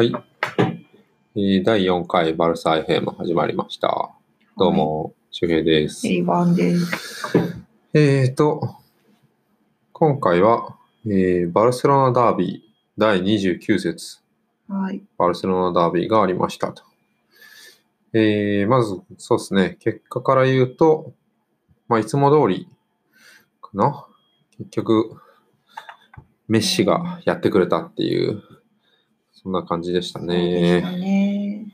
はい。えー第4回バルサ FM 始まりました。どうも、周平です。エリバンです。えーと、今回は、えーバルセロナダービー第29節、はい。バルセロナダービーがありましたと。えーまず、そうですね、結果から言うと、まあ、いつも通りかな。結局、メッシがやってくれたっていう、そんな感じでしたそうでしね。たね。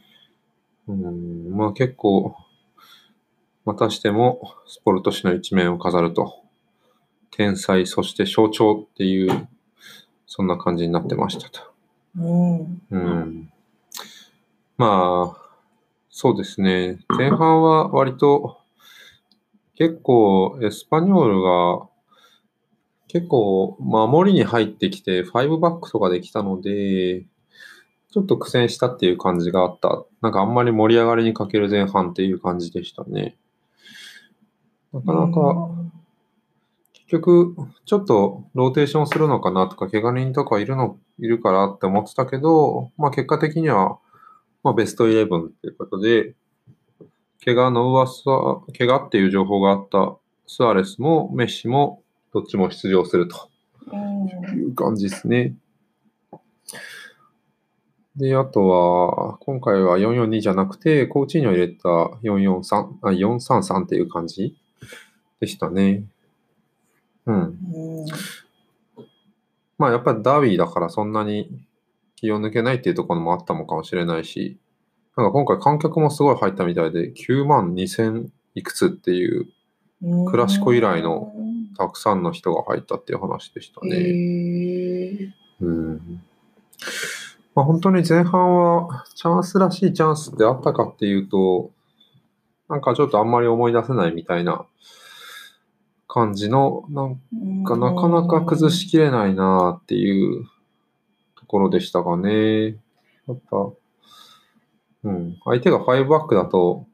うん、まあ結構、またしてもスポルト紙の一面を飾ると、天才、そして象徴っていう、そんな感じになってましたと。うん。うん。まあ、そうですね。前半は割と、結構エスパニョールが、結構守りに入ってきて、5バックとかできたので、ちょっと苦戦したっていう感じがあった。なんかあんまり盛り上がりに欠ける前半っていう感じでしたね。なかなか、結局、ちょっとローテーションするのかなとか、怪我人とかいるの、いるからって思ってたけど、まあ結果的には、まあベストイレブンっていうことで、怪我の噂、怪我っていう情報があったスアレスもメッシもどっちも出場するとうん。いう感じですね。で、あとは、今回は442じゃなくて、コーチーニョ入れた443、あ、433っていう感じでしたね。うん。うん。まあやっぱりダービーだからそんなに気を抜けないっていうところもあったのかもしれないし、なんか今回観客もすごい入ったみたいで、9万2000いくつっていう、うんクラシコ以来のたくさんの人が入ったっていう話でしたへね。ーうん。まあ本当に前半はチャンスらしいチャンスってあったかっていうと、なんかちょっとあんまり思い出せないみたいな感じの、なんかなかなか崩しきれないなっていうところでしたがね。やっぱ、うん、相手が5バックだと、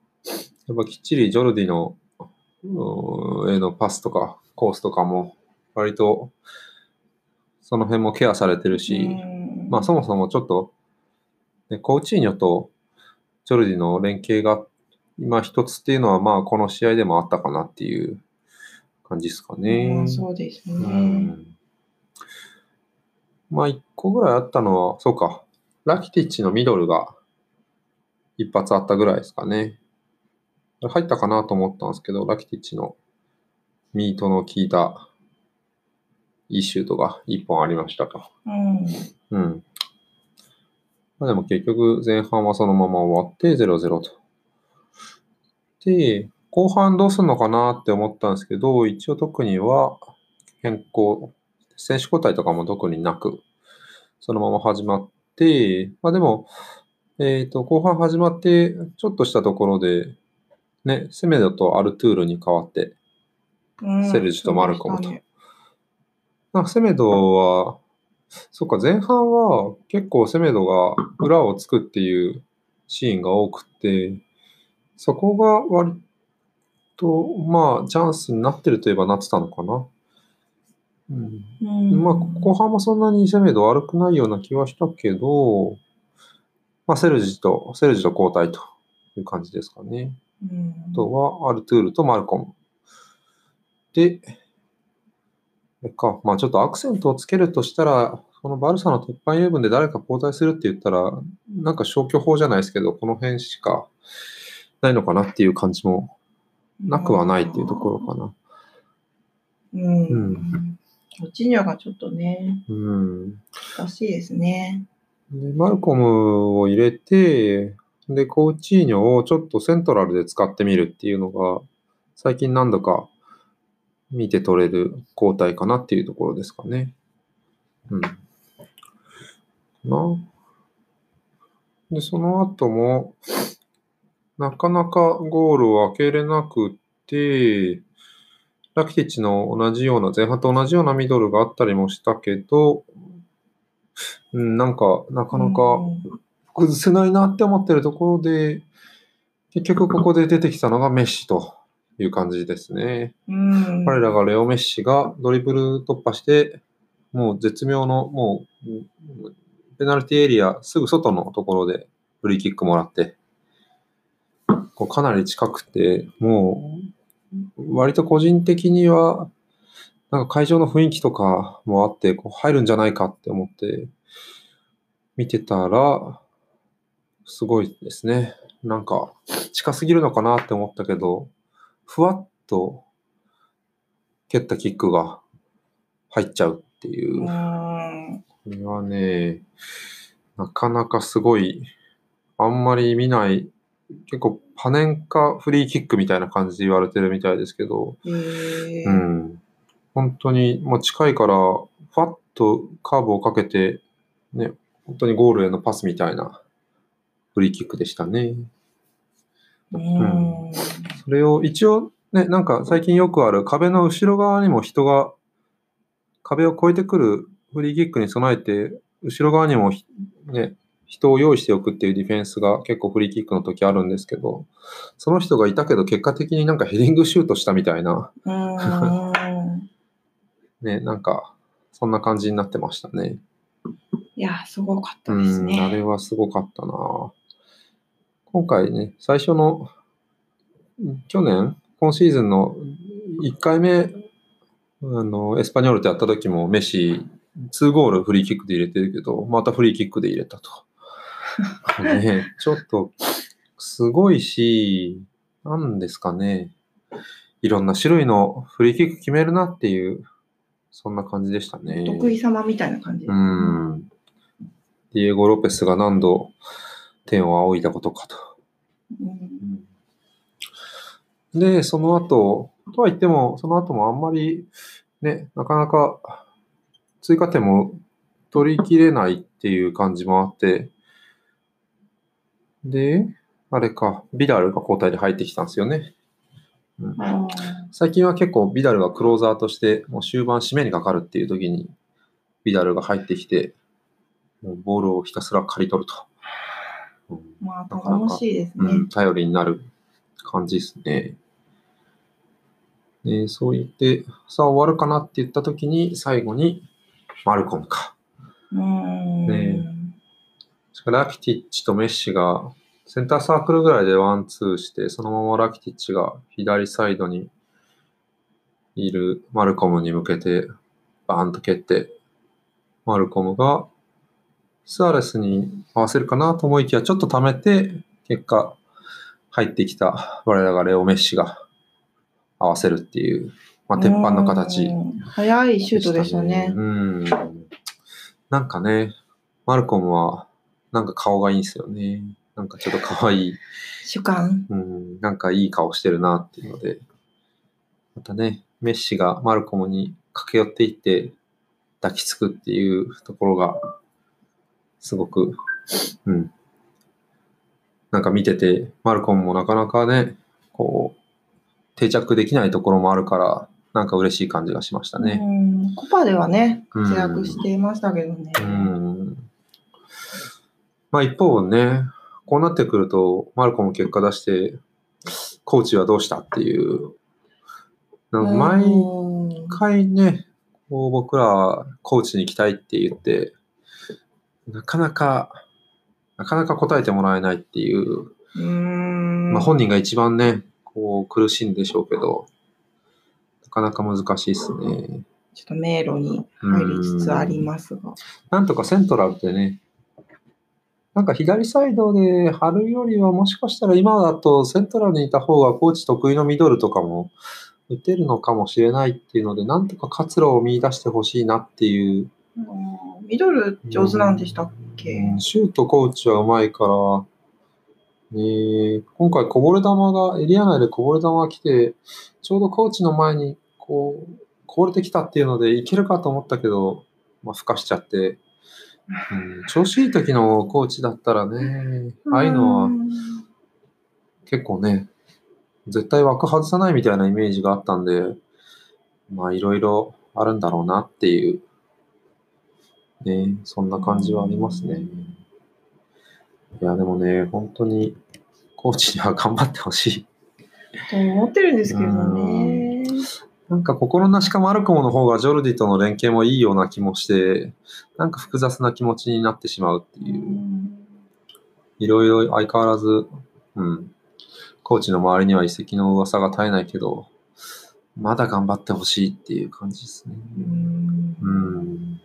やっぱきっちりジョルディのうんへのパスとかコースとかも割とその辺もケアされてるし、うんまあそもそもちょっと、ね、コーチーニョとジョルディの連携が今一つっていうのはまあこの試合でもあったかなっていう感じですかね。うんそうですうね。んまあ、一個ぐらいあったのは、そうか、ラキティッチのミドルが一発あったぐらいですかね。入ったかなと思ったんですけど、ラキティッチのミートの効いたいいシュートが一本ありましたと。うん。うん。まあ、でも結局前半はそのまま終わって0-0と。で、後半どうするのかなって思ったんですけど、一応特には変更、選手交代とかも特になく、そのまま始まって、まあでも、えっ、と、後半始まって、ちょっとしたところで、ね、セメドとアルトゥールに変わって、うんセルジとマルコムとそうでしなんかセメドは、そっか、前半は結構セメドが裏をつくっていうシーンが多くて、そこが割と、まあ、チャンスになってるといえばなってたのかな。うん、うんまあ、後半もそんなにセメド悪くないような気はしたけど、まあ、セルジと、セルジと交代という感じですかね。うんあとは、アルトゥールとマルコム。で、あれか、まあちょっとアクセントをつけるとしたら、このバルサの鉄板英文で誰か交代するって言ったら、なんか消去法じゃないですけど、この辺しかないのかなっていう感じもなくはないっていうところかな。うん。ううん。コチーニョがちょっとね、うん。難しいですね。でマルコムを入れて、で、コーチーニョをちょっとセントラルで使ってみるっていうのが、最近何度か見て取れる交代かなっていうところですかね。うん。な。で、その後も、なかなかゴールを開けれなくて、ラキティッチの同じような、前半と同じようなミドルがあったりもしたけど、うん、なんか、なかなか崩せないなって思ってるところで、結局ここで出てきたのがメッシという感じですね。うん。彼らがレオ・メッシがドリブル突破して、もう絶妙の、もう、ペナルティエリアすぐ外のところでフリーキックもらって、こうかなり近くて、もう、割と個人的には、なんか会場の雰囲気とかもあって、こう入るんじゃないかって思って見てたら、すごいですね。なんか近すぎるのかなって思ったけど、ふわっと蹴ったキックが入っちゃうっていうう。ん。これはね、なかなかすごい、あんまり見ない、結構パネンカフリーキックみたいな感じで言われてるみたいですけど、うん。本当に、もう近いから、ファッとカーブをかけて、ね、本当にゴールへのパスみたいなフリーキックでしたね。うん。それを一応ね、なんか最近よくある壁の後ろ側にも人が壁を越えてくるフリーキックに備えて、後ろ側にもひね、人を用意しておくっていうディフェンスが結構フリーキックの時あるんですけど、その人がいたけど結果的になんかヘディングシュートしたみたいな、うん。ね、なんかそんな感じになってましたね。いや、すごかったうん、ですね。あれはすごかったな。今回ね、最初の、去年、今シーズンの1回目、あの、エスパニョールとやった時もメッシ、2ゴールフリーキックで入れてるけど、またフリーキックで入れたと。ね、ちょっと、すごいし、なんですかね。いろんな種類のフリーキック決めるなっていう、そんな感じでしたね。得意様みたいな感じう。ん。ディエゴ・ロペスが何度天を仰いだことかと。うんで、その後、とは言っても、その後もあんまり、ね、なかなか追加点も取りきれないっていう感じもあって、で、あれか、ビダルが交代で入ってきたんですよね。うんあ最近は結構ビダルがクローザーとして、もう終盤締めにかかるっていう時に、ビダルが入ってきて、もうボールをひたすら刈り取ると。まあ、頼もしいですね。うん、頼りになる感じですね。ねそう言って、さあ終わるかなって言った時に、最後にマルコムか。うん。ねラキティッチとメッシがセンターサークルぐらいでワンツーして、そのままラキティッチが左サイドにいるマルコムに向けてバーンと蹴って、マルコムがスアレスに合わせるかなと思いきや、ちょっと溜めて、結果入ってきた我らがレオ・メッシが合わせるっていう、まあ、鉄板の形。うん早いシュートでしたね。うん。なんかね、マルコムは、なんか顔がいいんですよね。なんかちょっと可愛い、主観。うん、なんかいい顔してるなっていうので、またね、メッシがマルコムに駆け寄っていって抱きつくっていうところが、すごく、うん。なんか見てて、マルコムもなかなかね、こう、定着できないところもあるから、なんか嬉しい感じがしましたね。うんコパではね、うん活躍していましたけどね。うん。まあ一方ね、こうなってくると、マルコも結果出して、コーチはどうしたっていう。毎うん回ね、こう僕らコーチに行きたいって言って、なかなか、なかなか答えてもらえないっていう、うん。まあ本人が一番ね、こう苦しいんでしょうけど、なかなか難しいですね。ちょっと迷路に入りつつありますが。なんとかセントラルってね、なんか左サイドで張るよりはもしかしたら今だとセントラルにいた方がコーチ得意のミドルとかも打てるのかもしれないっていうので、なんとか活路を見出してほしいなっていう。うんミドル上手なんでしたっけ、うんシュートコーチはうまいから、ね、今回こぼれ球が、エリア内でこぼれ球が来て、ちょうどコーチの前にこう、こぼれてきたっていうのでいけるかと思ったけど、まあ、ふかしちゃって、うん、調子いい時のコーチだったらね、ああいうのは結構ね、絶対枠外さないみたいなイメージがあったんで、まあいろいろあるんだろうなっていう、ね、そんな感じはありますね。いや、でもね、本当にコーチには頑張ってほしい。と思ってるんですけどね。なんか心なしかマルコムの方がジョルディとの連携もいいような気もして、なんか複雑な気持ちになってしまうってういう。んいろいろ相変わらず、うん。コーチの周りには移籍の噂が絶えないけど、まだ頑張ってほしいっていう感じですね。うんうん。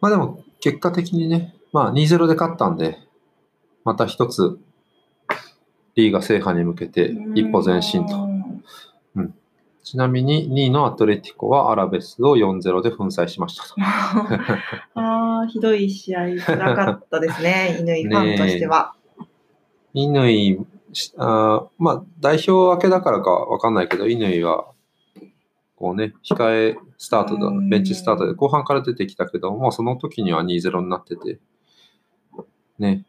まあでも、結果的にね、まあ2-0で勝ったんで、また一つ、リーガ制覇に向けて一歩前進と。ちなみに2位のアトレティコはアラベスを4-0で粉砕しましたと。ああ、ひどい試合、辛かったですね、乾ファンとしては。乾、しあーまあ代表明けだからかわかんないけど、乾は、こうね、控えスタートだう、ん。ベンチスタートで後半から出てきたけど、もうその時には2-0になってて、ね、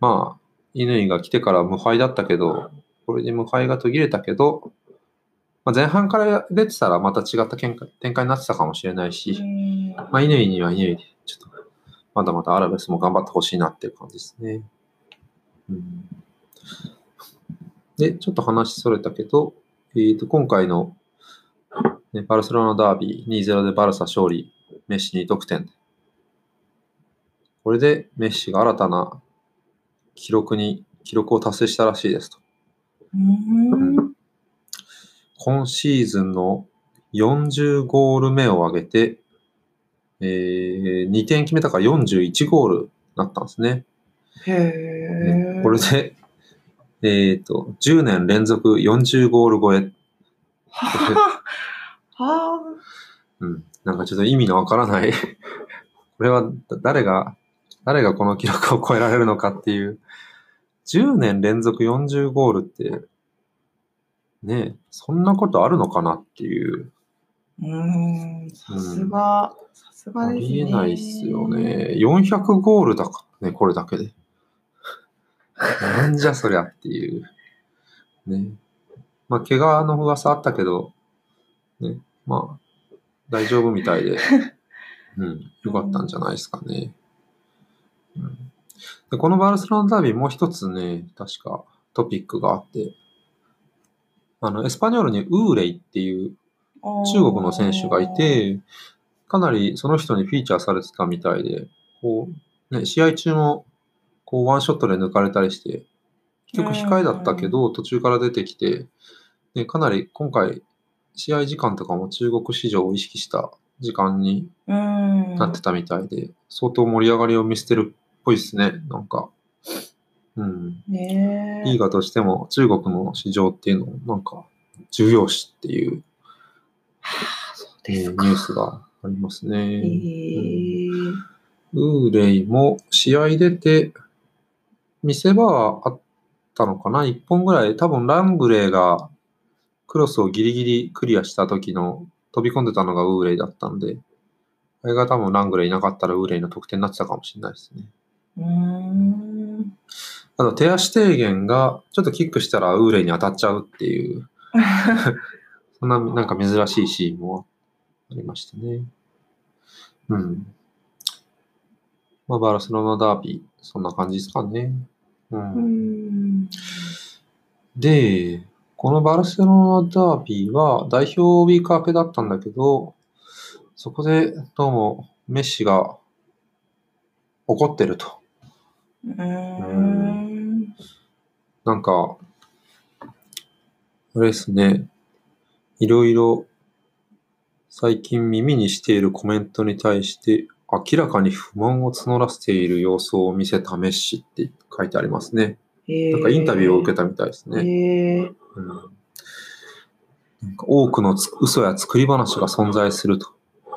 まあ、乾が来てから無敗だったけど、これで無敗が途切れたけど、まあ、前半から出てたらまた違った展開展開になってたかもしれないし、うん。まあ、乾には乾で、ちょっと、まだまだアラベスも頑張ってほしいなっていう感じですね。うん、で、ちょっと話それたけど、えっ、と、今回の、ね、バルセロナダービー2-0でバルサ勝利、メッシ2得点。これでメッシが新たな記録に、記録を達成したらしいですと。うん今シーズンの40ゴール目を挙げて、えー、2点決めたから41ゴールなったんですね。へえ。これで、えっ、と、10年連続40ゴール超え。はあ。はあ。うん。なんかちょっと意味のわからない。これはだ誰が、誰がこの記録を超えられるのかっていう。10年連続40ゴールって、ねえそんなことあるのかなっていう。うん。さすが、さすがあですね。りえないっすよ。ね。400ゴールだからね、これだけで。なんじゃそりゃっていう。ね。まあ、怪我の噂あったけど、ね、まあ、大丈夫みたいで、うん、よかったんじゃないですかね。うん、でこのバルセロナダービーもう一つね、確かトピックがあって、あの、エスパニョールにウーレイっていう中国の選手がいて、かなりその人にフィーチャーされてたみたいで、こう、ね、試合中も、こう、ワンショットで抜かれたりして、結局控えだったけど、途中から出てきて、ね、かなり今回、試合時間とかも中国市場を意識した時間にうん。なってたみたいで、相当盛り上がりを見せてるっぽいですね、なんか。うん。ねえ。リーガとしても中国の市場っていうのをなんか重要視っていう、そうえーニュ。ースがありますね。へえ。ウーレイも試合出て、見せ場はあったのかな？一本ぐらい。多分ラングレーがクロスをギリギリクリアした時の飛び込んでたのがウーレイだったんで、あれが多分ラングレーいなかったらウーレイの得点になってたかもしれないですね。うーん。あと手足低減がちょっとキックしたらウーレイに当たっちゃうっていう、そんななんか珍しいシーンもありましたね。うん。まあ、バルセロナダービー、そんな感じですかね。う。うんん。で、このバルセロナダービーは代表ウィーク明けだったんだけど、そこでどうもメッシが怒ってると。うーん。なんか、あれですね、いろいろ最近耳にしているコメントに対して明らかに不満を募らせている様子を見せたメッシって書いてありますね。なんかインタビューを受けたみたいですね。なんか多くの嘘や作り話が存在すると。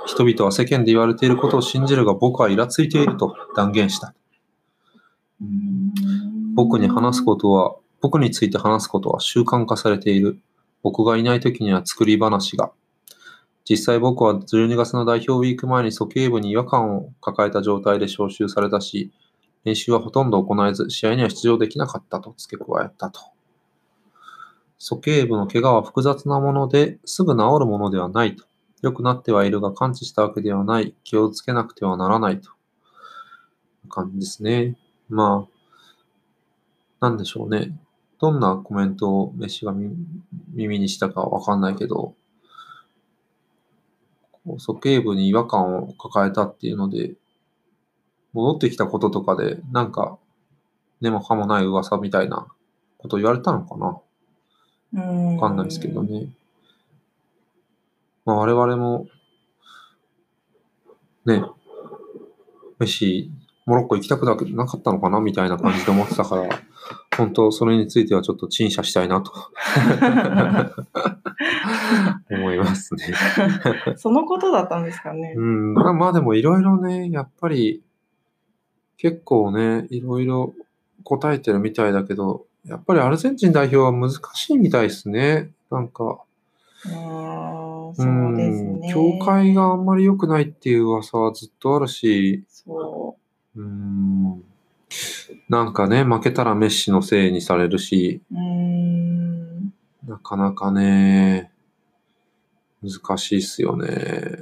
人々は世間で言われていることを信じるが僕はイラついていると断言した。僕に話すことは、僕について話すことは習慣化されている。僕がいない時には作り話が。実際僕は12月の代表ウィーク前に鼠径部に違和感を抱えた状態で招集されたし、練習はほとんど行えず、試合には出場できなかったと付け加えたと。鼠径部の怪我は複雑なもので、すぐ治るものではないと。良くなってはいるが完治したわけではない。気をつけなくてはならないと。感じですね。まあ、なんでしょうね。どんなコメントをメッシが耳にしたかわかんないけど、鼠径部に違和感を抱えたっていうので、戻ってきたこととかで、なんか、根も葉もない噂みたいなこと言われたのかな。わかんないですけどね。まあ、我々も、ね、メッシ、モロッコ行きたくなかったのかなみたいな感じで思ってたから、本当、それについてはちょっと陳謝したいなと 思いますね。そのことだったんですかね。うん、まあまあでもいろいろね、やっぱり結構ね、いろいろ答えてるみたいだけど、やっぱりアルゼンチン代表は難しいみたいですね。なんか、あーそうですね。ん、境界があんまり良くないっていう噂はずっとあるし、そううん、なんかね、負けたらメッシのせいにされるし、う。うん。なかなかね、難しいっすよね。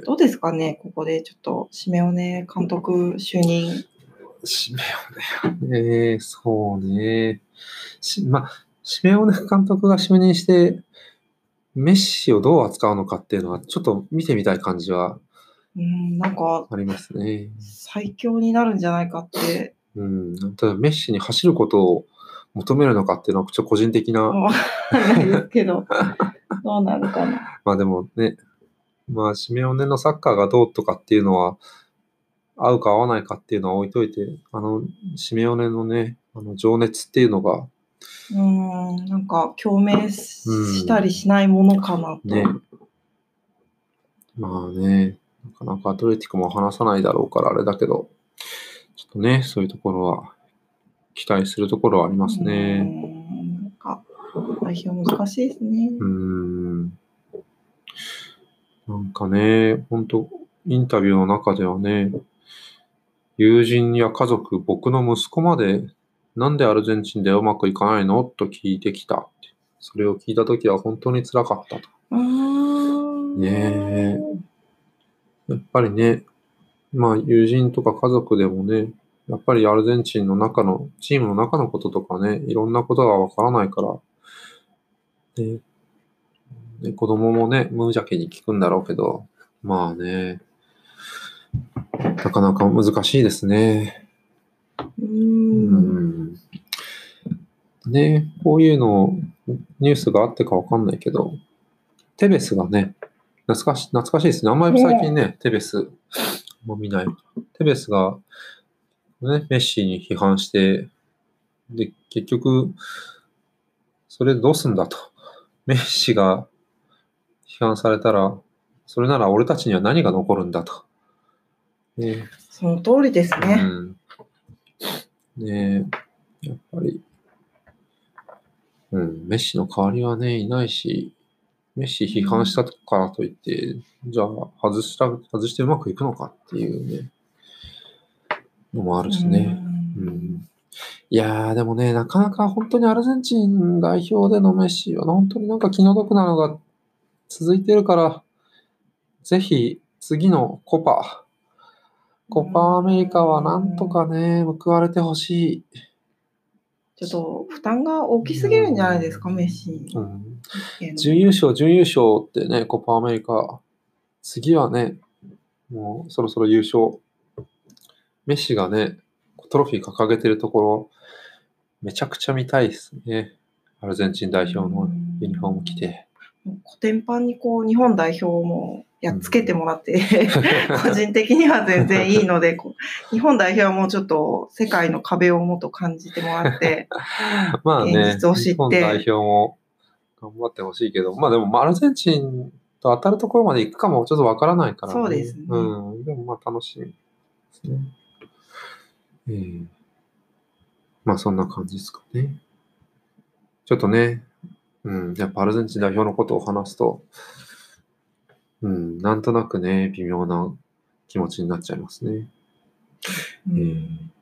どうですかね、ここでちょっと、シメオネ監督就任。シメオネはね、そうね。しまあ、シメオネ監督が就任して、メッシをどう扱うのかっていうのは、ちょっと見てみたい感じはうん、なんか、ありますね。最強になるんじゃないかって、うん。ただ、メッシに走ることを求めるのかっていうのは、ちょっと個人的な、わかんないですけど、どうなるかな。まあでもね、まあ、シメオネのサッカーがどうとかっていうのは、合うか合わないかっていうのは置いといて、あの、シメオネのね、あの情熱っていうのが、うん、なんか共鳴したりしないものかなと。ね。まあね、なかなかアトレティコも話さないだろうからあれだけど、ちょっとね、そういうところは期待するところはありますうね。んなんか代表難しいですね。うーん。なんかね、本当インタビューの中ではね、友人や家族、僕の息子まで、なんでアルゼンチンでうまくいかないの？と聞いてきた。それを聞いたときは本当に辛かったと。ねやっぱりね、まあ友人とか家族でもね、やっぱりアルゼンチンの中の、チームの中のこととかね、いろんなことがわからないから、ね、で子供もね、無邪気に聞くんだろうけど、まあね、なかなか難しいですね。うんん。ね、こういうの、ニュースがあってかわかんないけど、テベスがね、懐かし懐かしいですね。あんまり最近ね、テベス、もう見ない。テベスが、ね、メッシに批判して、で、結局、それどうすんだと。メッシが批判されたら、それなら俺たちには何が残るんだと。ね、その通りですね。うん。ねえ、やっぱり、うん、メッシの代わりはね、いないし、メッシ批判したからといって、じゃあ外した、外してうまくいくのかっていうね、のもあるしね。ううんん。いやー、でもね、なかなか本当にアルゼンチン代表でのメッシは本当になんか気の毒なのが続いてるから、ぜひ次のコパ、コパアメリカはなんとかね、報われてほしい。ちょっと負担が大きすぎるんじゃないですか、メッシ。うん、準優勝、準優勝ってね、コパアメリカ。次はね、もうそろそろ優勝。メッシがね、トロフィー掲げてるところ、めちゃくちゃ見たいですね。アルゼンチン代表のユニフォーム着て。コテンパンにこう日本代表もやっつけてもらって、個人的には全然いいので、日本代表はもうちょっと世界の壁をもっと感じてもらって、まあね、現実を知って日本代表も頑張ってほしいけど、まあでも、まあアルゼンチンと当たるところまで行くかもちょっとわからないからね。そうですねうん。でもまあ楽しみですね。ええまあそんな感じですかね。ちょっとね、うん、やっぱアルゼンチン代表のことを話すと、うん、なんとなくね、微妙な気持ちになっちゃいますね。うん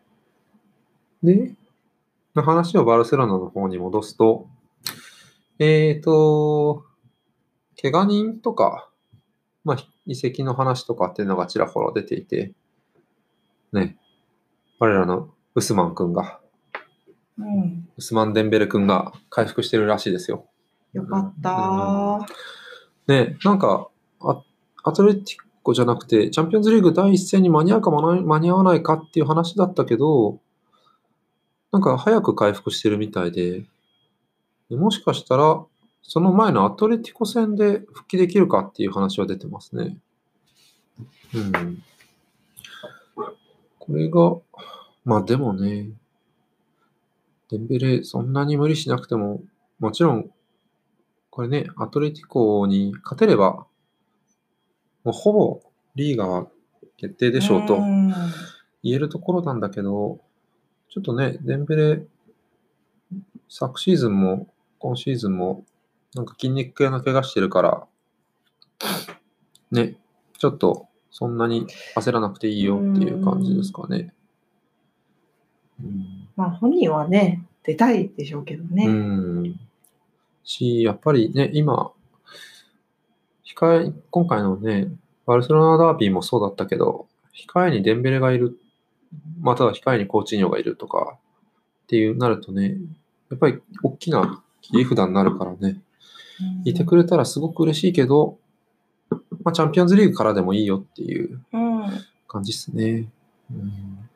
で、話をバルセロナの方に戻すと、えーと、怪我人とか、まあ、移籍の話とかっていうのがちらほら出ていて、ね、我らのウスマン君が、うんウスマン・デンベレ君が回復してるらしいですよ。よかった。ね、なんか、あアトレティコじゃなくて、チャンピオンズリーグ第一戦に間に合うか間に合わないかっていう話だったけど、なんか早く回復してるみたいで、でもしかしたら、その前のアトレティコ戦で復帰できるかっていう話は出てますね。うん。これが、まあでもね、デンベレそんなに無理しなくても、もちろんこれね、アトレティコに勝てれば、もうほぼリーガは決定でしょうとん言えるところなんだけど、ちょっとね、デンベレ、昨シーズンも今シーズンも、なんか筋肉系の怪我してるから、ね、ちょっとそんなに焦らなくていいよっていう感じですかね。うんまあ本人はね、出たいでしょうけどね。うん。し、やっぱりね、今、控え、今回のね、バルセロナダービーもそうだったけど、控えにデンベレがいる、または控えにコーチーニョがいるとかっていうなるとね、やっぱり大きな切り札になるからね、いてくれたらすごく嬉しいけど、まあ、チャンピオンズリーグからでもいいよっていううん。感じですね。うん、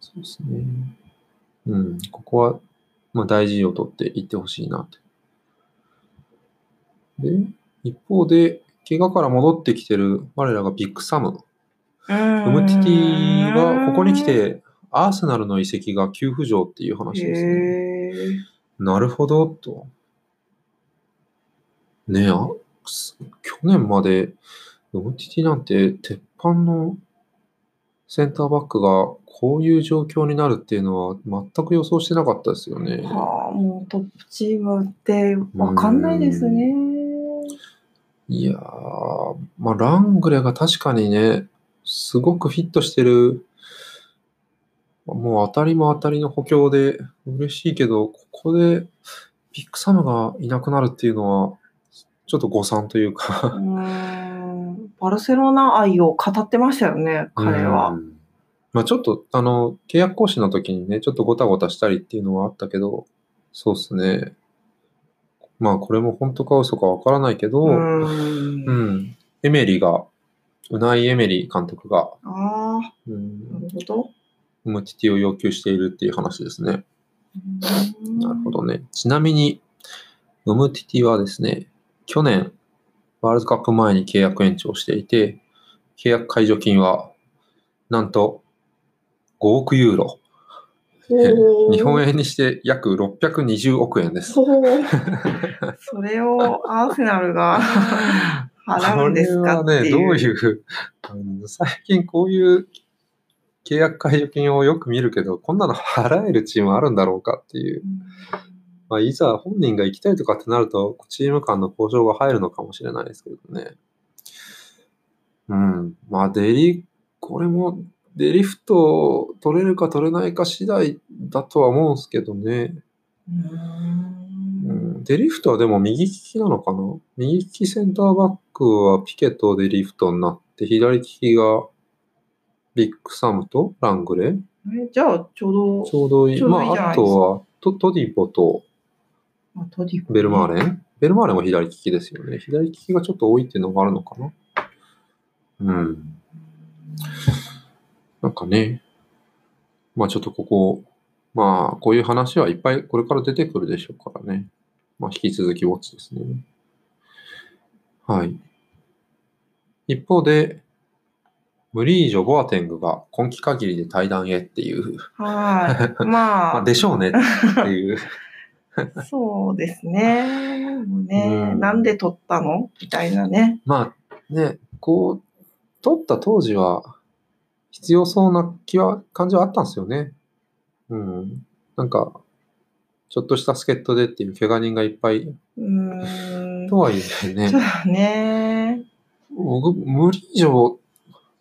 そうですね。うん、ここは、まあ、大事を取っていってほしいなって。で、一方で、怪我から戻ってきてる我らがビッグサム。ウムティティがここに来、て、アーセナルの移籍が急浮上っていう話ですね。なるほど、と。ねえ、去年まで、ウムティティなんて鉄板のセンターバックがこういう状況になるっていうのは全く予想してなかったですよね。はあ、もうトップチームってわかんないですね。いやー、まあ、ラングレが確かにね、すごくフィットしてる、もう当たりも当たりの補強で嬉しいけど、ここでビッグサムがいなくなるっていうのは、ちょっと誤算といううか、ーんバルセロナ愛を語ってましたよね、彼は。うんまあちょっと、あの、契約更新の時にね、ちょっとごたごたしたりっていうのはあったけど、そうですね。まあこれも本当か嘘かわからないけど、ううん、ん。エメリが、ウナイ・エメリ監督が、ああ、うんなるほど。ウムティティを要求しているっていう話ですね。なるほど。どね。ちなみに、ウムティティはですね、去年、ワールドカップ前に契約延長していて、契約解除金は、なんと、5億ユーロ。日本円。円にして約620億円です。それをアーセナルが 払うんですかっていう。これはね、どういう、最近こういう契約解除金をよく見るけど、こんなの払えるチームあるんだろうかっていう。まあ、いざ本人が行きたいとかってなると、チーム間の交渉が入るのかもしれないですけどね。うん。まあ、デリ、これも、デリフト取れるか取れないか次第だとは思うんですけどね。うんん、デリフトはでも右利きなのかな？右利きセンターバックはピケとデリフトになって、左利きがビッグサムとラングレー？えじゃあ、ちょうど、ちょうどいい。まあ、あとはトディボとベルマーレン？ベルマーレンも左利きですよね。左利きがちょっと多いっていうのがあるのかな？うん。なんかね。まあちょっとここ、まあこういう話はいっぱいこれから出てくるでしょうからね。まあ引き続きウォッチですね。はい。一方で、ムリージョ・ボアテングが今季限りで対談へっていう、はい。ま まああ、でしょうねっていう。そうですね。ね、うんなんで撮ったの？みたいなね。まあね、こう、撮った当時は必要そうな気は、感じはあったんですよね。うん。なんか、ちょっとした助っ人でっていう怪我人がいっぱい、うーん。とはいえねそう、だね。僕、無理以上、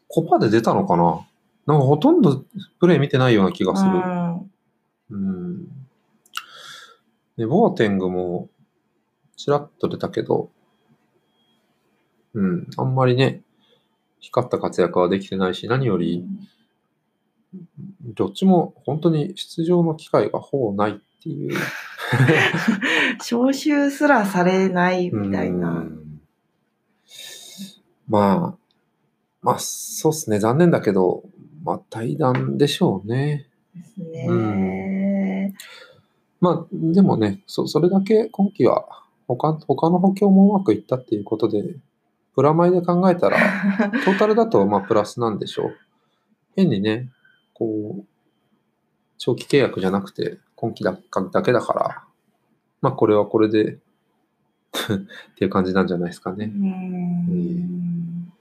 コパで出たのかななんかほとんどプレイ見てないような気がする。うん。うん。で、ボーテングも、ちらっと出たけど、うん、あんまりね、光った活躍はできてないし、何より、どっちも本当に出場の機会がほぼないっっていう。招集すらされないみたいな。うんまあ、まあ、そうですね。残念だけど、まあ、対談でしょうね。ですね。まあ、でもね、そそれだけ今季は他、他の補強もうまくいったっていうことで、プラマイで考えたら、トータルだとまあプラスなんでしょう。変にね、こう、長期契約じゃなくて今期だだけだから、まあこれはこれで っていう感じなんじゃないですかうね。ん。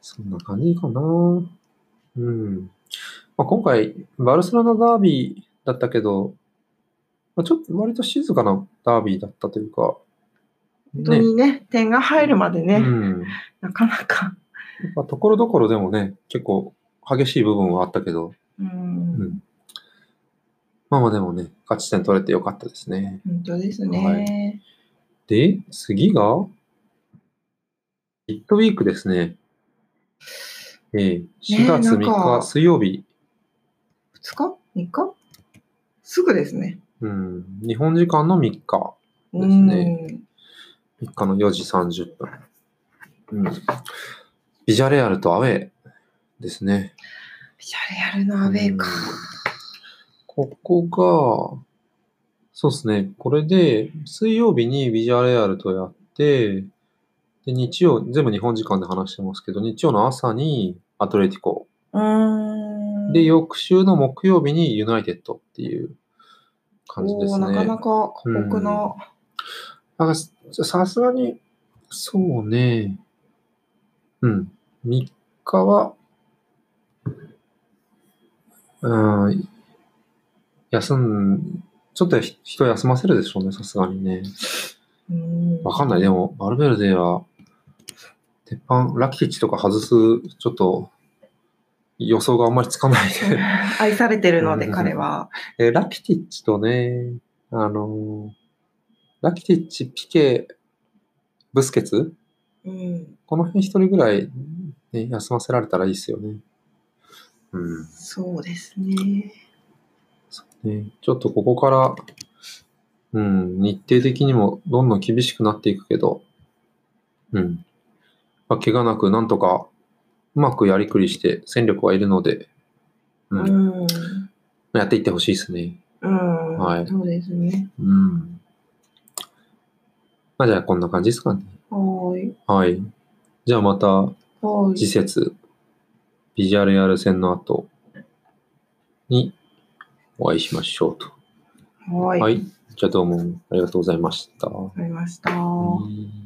そんな感じかな。うん。まあ、今回、バルセロナダービーだったけど、まあ、ちょっと割と静かなダービーだったというか、本当にね、点が入るまでね、うん。なかなか。まあ、ところどころでもね、結構激しい部分はあったけど、うん。うんまあまあでもね、勝ち点取れてよかったですね。本当ですはね。で、次が、ヒットウィークですね。えー、4月3なんか日水曜日、2日 ?3 日？すぐですね。うん、日本時間の3日、ですね3日の4時30分。うん、ビジャレアルとアウェーですね。ビジャレアルのアウェーか。ここが、そうですね。これで、水曜日にビジャレアルとやって、で、日曜、全部日本時間で話してますけど、日曜の朝にアトレティコ。うーん。で、翌週の木曜日にユナイテッドっていう感じですね。なかなか過酷な。なんかささすがに、そうね。うん。3日は、うん、休ん、ちょっとひ人休ませるでしょうね、さすがにね。うんわかんない。でも、バルベルデは、鉄板、ラキティッチとか外す、ちょっと、予想があんまりつかないで。愛されてるので、うん彼は。えーラキティッチとね、あのーラキティッチ、ピケ、ブスケツ？うん。この辺一人ぐらい、ね、休ませられたらいいですよね。うん。そうですね。ね、ちょっとここから、うん、日程的にもどんどん厳しくなっていくけど、うん。まあ、怪我なくなんとかうまくやりくりして戦力はいるので、う。うんん。やっていってほしいですね。うん。はいそうですね。うん。まあじゃあこんな感じですかね。はーい。はい。じゃあまたはーい。次節、ビジャレアル戦の後にお会いしましょうと。はーい。はい。じゃあどうもありがとうございました。わかりました。うん